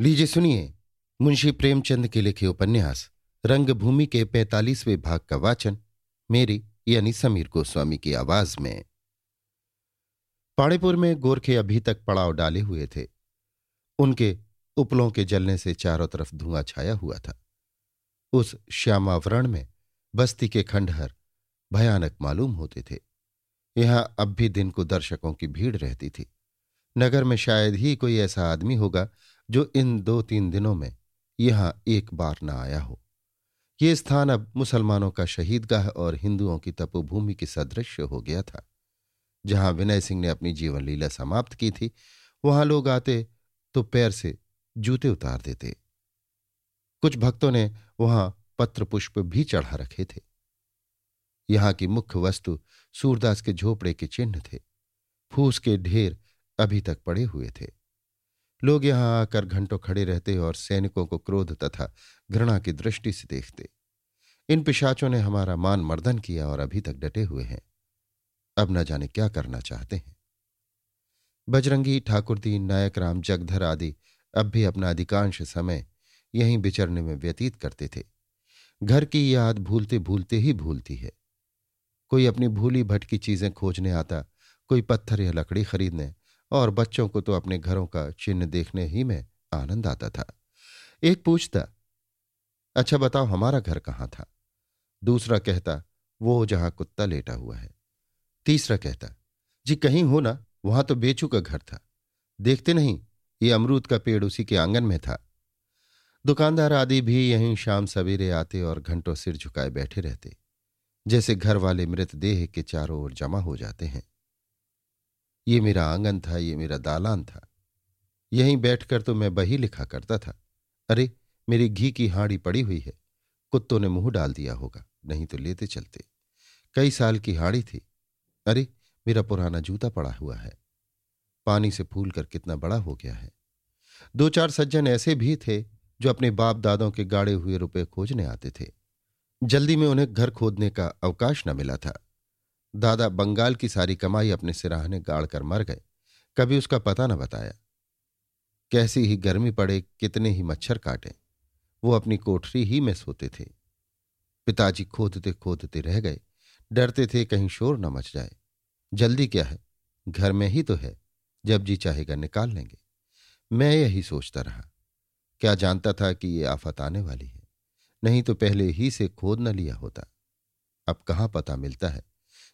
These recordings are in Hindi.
लीजिए सुनिए, मुंशी प्रेमचंद के लिखे उपन्यास, रंगभूमि के पैतालीसवें भाग का वाचन, मेरी यानी समीर गोस्वामी की आवाज़ में। पाड़ेपुर में गोरखे अभी तक पड़ाव डाले हुए थे। उनके उपलों के जलने से चारों तरफ़ धुआँ छाया हुआ था। उस श्यामावरण में बस्ती के खंडहर भयानक मालूम होते थे। यहाँ अब भी दिन को दर्शकों की भीड़ रहती थी। नगर में शायद ही कोई ऐसा आदमी होगा जो इन दो तीन दिनों में यहाँ एक बार न आया हो। ये स्थान अब मुसलमानों का शहीदगाह और हिंदुओं की तपोभूमि की सदृश हो गया था। जहाँ विनय सिंह ने अपनी जीवन लीला समाप्त की थी, वहाँ लोग आते तो पैर से जूते उतार देते। कुछ भक्तों ने वहाँ पत्र पुष्प भी चढ़ा रखे थे। यहाँ की मुख्य वस्तु सूरदास के झोपड़े के चिन्ह थे। फूस के ढेर अभी तक पड़े हुए थे। लोग यहाँ आकर घंटों खड़े रहते और सैनिकों को क्रोध तथा घृणा की दृष्टि से देखते। इन पिशाचों ने हमारा मान मर्दन किया और अभी तक डटे हुए हैं। अब न जाने क्या करना चाहते हैं। बजरंगी, ठाकुरदीन, नायक राम, जगधर आदि अब भी अपना अधिकांश समय यहीं बिचरने में व्यतीत करते थे। घर की याद भूलते भूलते ही भूलती है। कोई अपनी भूली भटकी चीज़ें खोजने आता, कोई पत्थर या लकड़ी खरीदने और बच्चों को तो अपने घरों का चिन्ह देखने ही में आनंद आता था। एक पूछता अच्छा बताओ, हमारा घर कहाँ था? दूसरा कहता, वो जहाँ कुत्ता लेटा हुआ है। तीसरा कहता, जी कहीं हो ना, वहाँ तो बेचू का घर था। देखते नहीं, ये अमरूद का पेड़ उसी के आँगन में था। दुकानदार आदि भी यहीं शाम सवेरे आते और घंटों सिर झुकाए बैठे रहते, जैसे घर वाले मृतदेह के चारों ओर जमा हो जाते हैं। ये मेरा आँगन था, ये मेरा दालान था। यहीं बैठकर तो मैं बही लिखा करता था। अरे, मेरी घी की हाड़ी पड़ी हुई है। कुत्तों ने मुँह डाल दिया होगा, नहीं तो लेते चलते। कई साल की हाड़ी थी। अरे, मेरा पुराना जूता पड़ा हुआ है। पानी से फूल कर कितना बड़ा हो गया है। दो चार सज्जन ऐसे भी थे, जो अपने बाप दादों के गाड़े हुए रुपए खोजने आते थे। जल्दी में उन्हें घर खोदने का अवकाश न मिला था। दादा बंगाल की सारी कमाई अपने सिराहने गाड़ कर मर गए। कभी उसका पता न बताया। कैसी ही गर्मी पड़े, कितने ही मच्छर काटे। वो अपनी कोठरी ही में सोते थे। पिताजी खोदते खोदते रह गए। डरते थे कहीं शोर न मच जाए। जल्दी क्या है? घर में ही तो है। जब जी चाहेगा निकाल लेंगे। मैं यही सोचता रहा। क्या जानता था कि ये आफत आने वाली है? नहीं तो पहले ही से खोद न लिया होता। अब कहाँ पता मिलता है?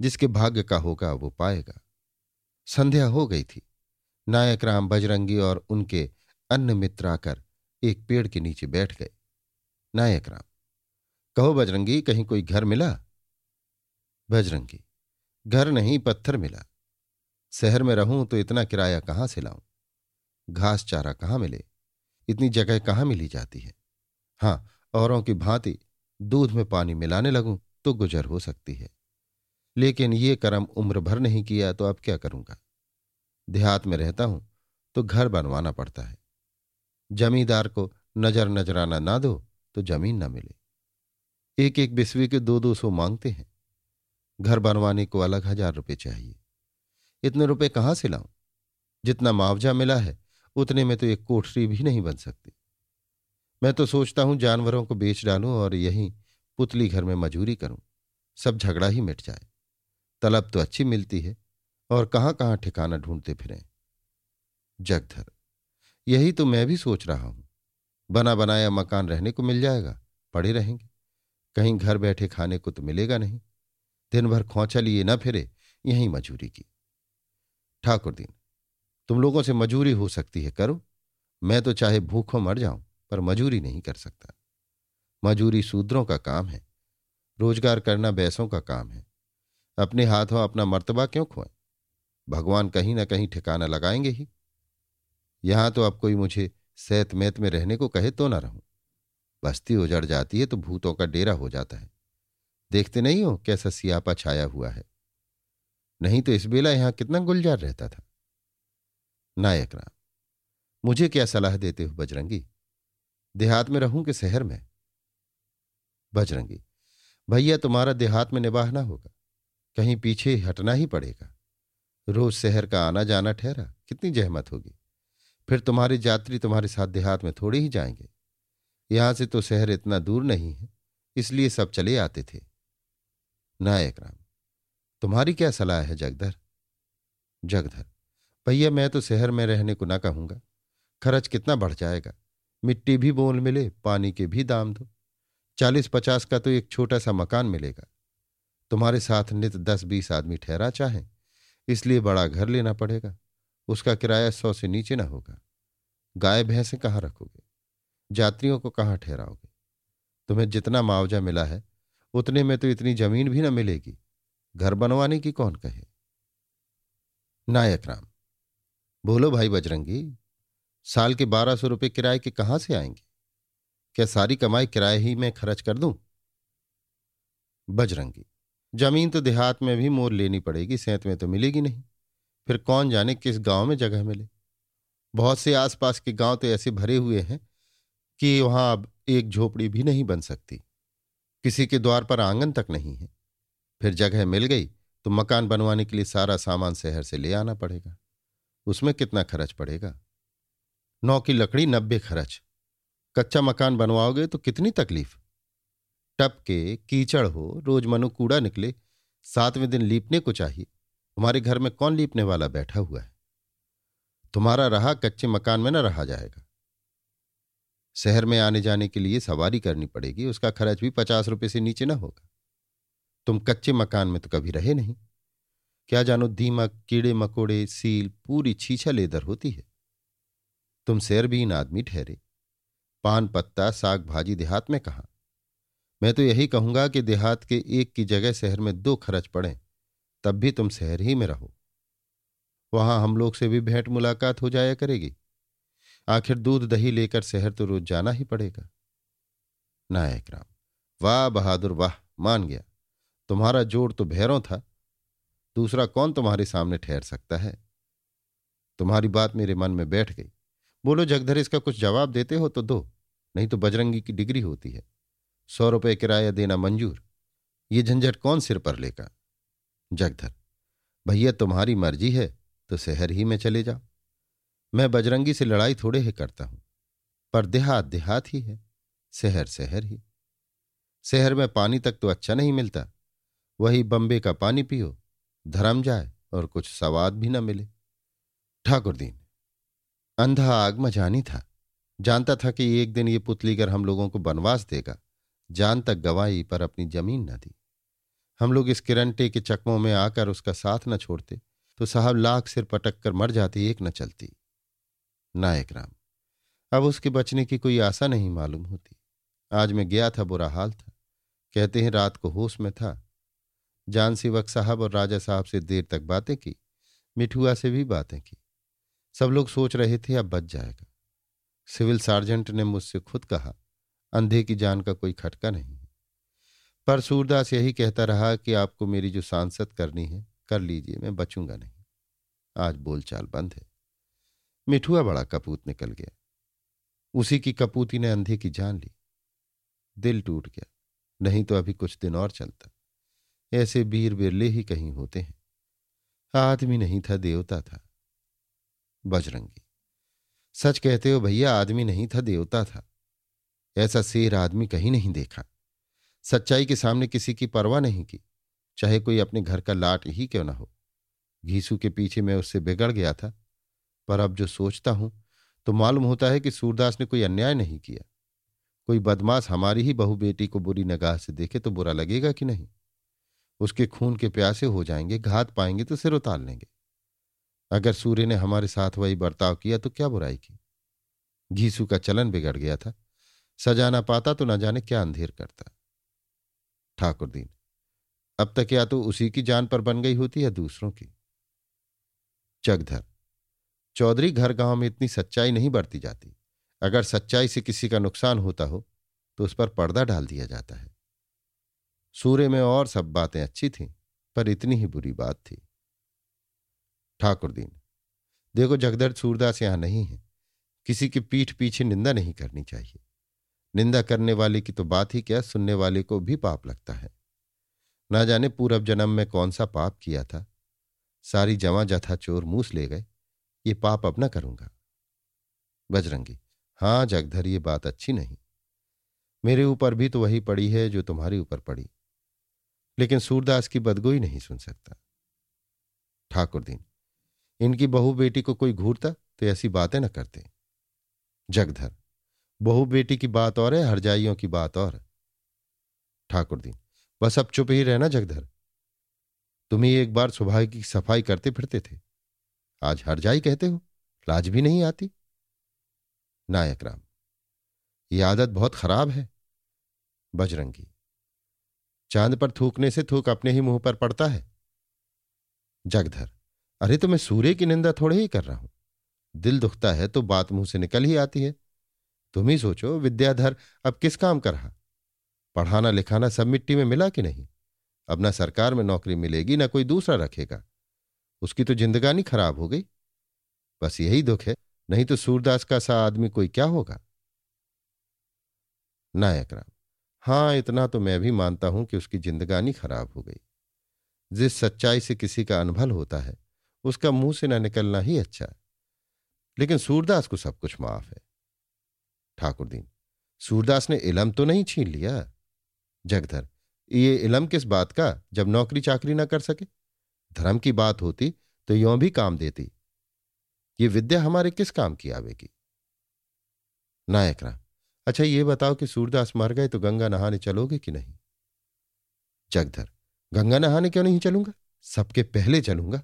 जिसके भाग्य का होगा वो पाएगा। संध्या हो गई थी। नायक राम बजरंगी और उनके अन्य मित्र आकर एक पेड़ के नीचे बैठ गए। नायक राम, कहो बजरंगी, कहीं कोई घर मिला? बजरंगी, घर नहीं, पत्थर मिला। शहर में रहूँ तो इतना किराया कहाँ से लाऊं? घास चारा कहाँ मिले? इतनी जगह कहाँ मिली जाती है? हाँ, औरों की भांति दूध में पानी मिलाने लगूं तो गुजर हो सकती है। लेकिन ये कर्म उम्र भर नहीं किया तो अब क्या करूँगा? देहात में रहता हूँ तो घर बनवाना पड़ता है। जमींदार को नज़र नजराना ना दो तो ज़मीन ना मिले। एक एक बिस्वी के दो दो सौ मांगते हैं। घर बनवाने को अलग हज़ार रुपये चाहिए। इतने रुपए कहाँ से लाऊं? जितना मुआवजा मिला है, उतने में तो एक कोठरी भी नहीं बन सकती। मैं तो सोचता हूँ जानवरों को बेच डालूं और यहीं पुतली घर में मजूरी करूँ। सब झगड़ा ही मिट जाए। तलब तो अच्छी मिलती है और कहाँ कहाँ ठिकाना ढूंढते फिरें। जगधर, यही तो मैं भी सोच रहा हूँ। बना बनाया मकान रहने को मिल जाएगा, पड़े रहेंगे। कहीं घर बैठे खाने को तो मिलेगा नहीं। दिन भर खोचा लिए न फिरे, यहीं मजूरी की। ठाकुर दीन, तुम लोगों से मजूरी हो सकती है, करो? मैं तो चाहे भूखों मर जाऊँ, पर मजूरी नहीं कर सकता। मजूरी सूद्रों का काम है, रोज़गार करना बैसों का काम है। अपने हाथों अपना मर्तबा क्यों खोएँ भगवान कहीं ना कहीं ठिकाना लगाएँगे ही। यहाँ तो अब कोई मुझे सैत मैत में रहने को कहे तो ना रहूँ। बस्ती उजड़ जाती है तो भूतों का डेरा हो जाता है। देखते नहीं हो कैसा सियापा छाया हुआ है? नहीं तो इस बेला यहाँ कितना गुलजार रहता था। नायक राम, मुझे क्या सलाह देते हो बजरंगी? देहात में रहूँ कि शहर में? बजरंगी, भैया तुम्हारा देहात में निभाना होगा। कहीं पीछे हटना ही पड़ेगा। रोज शहर का आना जाना ठहरा, कितनी जहमत होगी। फिर तुम्हारे यात्री तुम्हारे साथ देहात में थोड़े ही जाएँगे। यहाँ से तो शहर इतना दूर नहीं है, इसलिए सब चले आते थे। नायक राम, तुम्हारी क्या सलाह है जगधर? जगधर, भैया मैं तो शहर में रहने को ना कहूँगा। खर्च कितना बढ़ जाएगा? मिट्टी भी बोल मिले, पानी के भी दाम दो। चालीस पचास का तो एक छोटा सा मकान मिलेगा। तुम्हारे साथ नित दस बीस आदमी ठहरा चाहें, इसलिए बड़ा घर लेना पड़ेगा। उसका किराया सौ से नीचे ना होगा। गाय भैंसे कहाँ रखोगे? यात्रियों को कहाँ ठहराओगे? तुम्हें जितना मुआवजा मिला है, उतने में तो इतनी ज़मीन भी न मिलेगी। घर बनवाने की कौन कहे? नायक राम, बोलो भाई बजरंगी, साल के बारह सौ रुपये किराए के कहाँ से आएँगे? क्या सारी कमाई किराए ही मैं खर्च कर दूँ? बजरंगी ज़मीन तो देहात में भी मोर लेनी पड़ेगी, सेंत में तो मिलेगी नहीं। फिर कौन जाने किस गाँव में जगह मिले? बहुत से आसपास के गाँव तो ऐसे भरे हुए हैं कि वहाँ अब एक झोपड़ी भी नहीं बन सकती। किसी के द्वार पर आँगन तक नहीं है। फिर जगह मिल गई तो मकान बनवाने के लिए सारा सामान शहर से ले आना पड़ेगा। उसमें कितना खर्च पड़ेगा? नौ की लकड़ी, नब्बे खर्च। कच्चा मकान बनवाओगे तो कितनी तकलीफ़? टपके कीचड़ हो, रोज मनु कूड़ा निकले, सातवें दिन लीपने को चाहिए। तुम्हारे घर में कौन लीपने वाला बैठा हुआ है? तुम्हारा रहा कच्चे मकान में न रहा जाएगा। शहर में आने जाने के लिए सवारी करनी पड़ेगी, उसका खर्च भी पचास रुपए से नीचे न होगा। तुम कच्चे मकान में तो कभी रहे नहीं। क्या जानो दीमक, कीड़े मकोड़े, सील, पूरी छीछा लेदर होती है। तुम शेरबीन आदमी ठहरे। पान, पत्ता, साग, भाजी देहात में कहा? मैं तो यही कहूँगा कि देहात के एक की जगह शहर में दो खर्च पड़े, तब भी तुम शहर ही में रहो। वहाँ हम लोग से भी भेंट मुलाकात हो जाया करेगी। आखिर दूध दही लेकर शहर तो रोज जाना ही पड़ेगा। नायक राम, वाह बहादुर वाह, मान गया। तुम्हारा जोड़ तो भैरों था। दूसरा कौन तुम्हारे सामने ठहर सकता है? तुम्हारी बात मेरे मन में बैठ गई। बोलो, जगधर इसका कुछ जवाब देते हो तो दो, नहीं तो बजरंगी की डिग्री होती है। सौ रुपये किराया देना मंजूर। ये झंझट कौन सिर पर लेगा? जगधर, भैया तुम्हारी मर्ज़ी है तो शहर ही में चले जाओ। मैं बजरंगी से लड़ाई थोड़े ही करता हूँ, पर देहात देहात ही है, शहर शहर ही। शहर में पानी तक तो अच्छा नहीं मिलता, वही बम्बे का पानी पियो, धर्म जाए और कुछ सवाद भी न मिले। ठाकुर दीन, अंधा आग मजानी था, जानता था कि एक दिन ये पुतलीगर हम लोगों को बनवास देगा जान तक गवाई पर अपनी ज़मीन न दी। हम लोग इस किरंटे के चकमों में आकर उसका साथ न छोड़ते तो साहब लाख सिर पटक कर मर जाती, एक न चलती। नायक राम, अब उसके बचने की कोई आशा नहीं मालूम होती। आज मैं गया था, बुरा हाल था। कहते हैं रात को होश में था। जान सिवक साहब और राजा साहब से देर तक बातें की, मिठुआ से भी बातें की। सब लोग सोच रहे थे, अब बच जाएगा। सिविल सार्जेंट ने मुझसे खुद कहा अंधे की जान का कोई खटका नहीं है। पर सूरदास यही कहता रहा कि आपको मेरी जो सांसद करनी है, कर लीजिए, मैं बचूँगा नहीं। आज बोलचाल बंद है। मिठुआ बड़ा कपूत निकल गया। उसी की कपूती ने अंधे की जान ली। दिल टूट गया। नहीं तो अभी कुछ दिन और चलता। ऐसे बीर बिरले ही कहीं होते हैं। आदमी नहीं था, देवता था। बजरंगी। सच कहते हो भैया, आदमी नहीं था, देवता था। ऐसा शेर आदमी कहीं नहीं देखा। सच्चाई के सामने किसी की परवाह नहीं की, चाहे कोई अपने घर का लाट ही क्यों ना हो। घीसू के पीछे मैं उससे बिगड़ गया था, पर अब जो सोचता हूँ तो मालूम होता है कि सूरदास ने कोई अन्याय नहीं किया। कोई बदमाश हमारी ही बहु बेटी को बुरी नगाह से देखे तो बुरा लगेगा कि नहीं? उसके खून के प्यासे हो जाएँगे, घात पाएँगे तो सिर उतार लेंगे। अगर सूर्य ने हमारे साथ वही बर्ताव किया तो क्या बुराई की? घीसू का चलन बिगड़ गया था। सजा ना पाता तो न जाने क्या अंधेर करता। ठाकुर दीन, अब तक या तो उसी की जान पर बन गई होती या दूसरों की। जगधर, चौधरी घर गाँव में इतनी सच्चाई नहीं बरती जाती। अगर सच्चाई से किसी का नुकसान होता हो तो उस पर पर्दा डाल दिया जाता है। सूर्य में और सब बातें अच्छी थीं, पर इतनी ही बुरी बात थी। ठाकुर दीन, देखो जगदर सूरदास यहाँ नहीं है। किसी की पीठ पीछे निंदा नहीं करनी चाहिए। निंदा करने वाले की तो बात ही क्या, सुनने वाले को भी पाप लगता है। ना जाने पूर्व जन्म में कौन सा पाप किया था। सारी जमा जथा चोर मूस ले गए। ये पाप अब न करूँगा। बजरंगी हाँ जगधर ये बात अच्छी नहीं। मेरे ऊपर भी तो वही पड़ी है जो तुम्हारे ऊपर पड़ी। लेकिन सूरदास की बदगोई नहीं सुन सकता। ठाकुर दीन, इनकी बहू बेटी को कोई घूरता तो ऐसी बातें न करते। जगधर बहू बेटी की बात और है, हरजाइयों की बात और ठाकुर दीन, बस अब चुप ही रहना जगधर। तुम ही एक बार सुबह की सफ़ाई करते फिरते थे। आज हरजाई कहते हो, लाज भी नहीं आती? नायक राम, ये आदत बहुत खराब है। बजरंगी, चाँद पर थूकने से थूक अपने ही मुँह पर पड़ता है। जगधर, अरे तो मैं सूर्य की निंदा थोड़े ही कर रहा हूँ। दिल दुखता है तो बात मुँह से निकल ही आती है। तुम ही सोचो, विद्याधर, अब किस काम कर रहा? पढ़ाना लिखाना सब मिट्टी में मिला कि नहीं? अब ना सरकार में नौकरी मिलेगी, ना कोई दूसरा रखेगा। उसकी तो जिंदगानी खराब हो गई। बस यही दुख है, नहीं तो सूरदास का सा आदमी कोई क्या होगा? नायक राम, हाँ, इतना तो मैं भी मानता हूँ कि उसकी जिंदगानी खराब हो गई। जिस सच्चाई से किसी का अनभल होता है, उसका मुँह से ना निकलना ही अच्छा। है लेकिन सूरदास को सब कुछ माफ़ है। ठाकुर दीन। सूरदास ने इलम तो नहीं छीन लिया? जगधर, ये इलम किस बात का, जब नौकरी चाकरी ना कर सके? धर्म की बात होती तो यों भी काम देती। ये विद्या हमारे किस काम की आवेगी? नायक राम अच्छा ये बताओ कि सूरदास मर गए तो गंगा नहाने चलोगे कि नहीं? जगधर, गंगा नहाने क्यों नहीं चलूँगा? सबके पहले चलूँगा।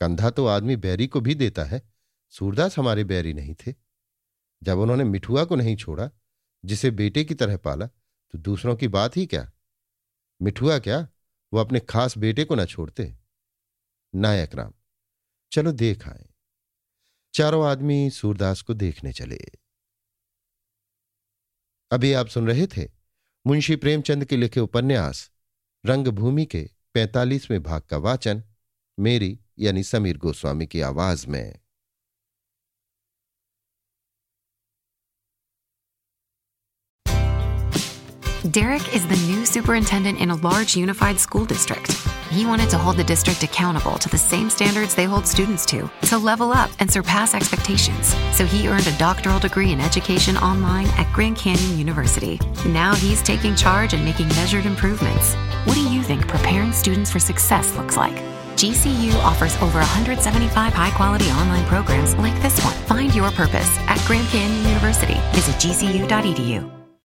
कंधा तो आदमी बैरी को भी देता है। सूरदास हमारे बैरी नहीं थे। जब उन्होंने मिठुआ को नहीं छोड़ा, जिसे बेटे की तरह पाला तो दूसरों की बात ही क्या? मिठुआ क्या? वो अपने खास बेटे को न छोड़ते। नायक राम चलो देख आए। चारों आदमी सूरदास को देखने चले। अभी आप सुन रहे थे मुंशी प्रेमचंद के लिखे उपन्यास, रंगभूमि के पैंतालीसवें भाग का वाचन, मेरी यानी समीर गोस्वामी की आवाज़ में। Derek is the new superintendent in a large unified school district. He wanted to hold the district accountable to the same standards they hold students to, to level up and surpass expectations. So he earned a doctoral degree in education online at Grand Canyon University. Now he's taking charge and making measured improvements. What do you think preparing students for success looks like? GCU offers over 175 high quality online programs like this one. Find your purpose at Grand Canyon University. Visit gcu.edu.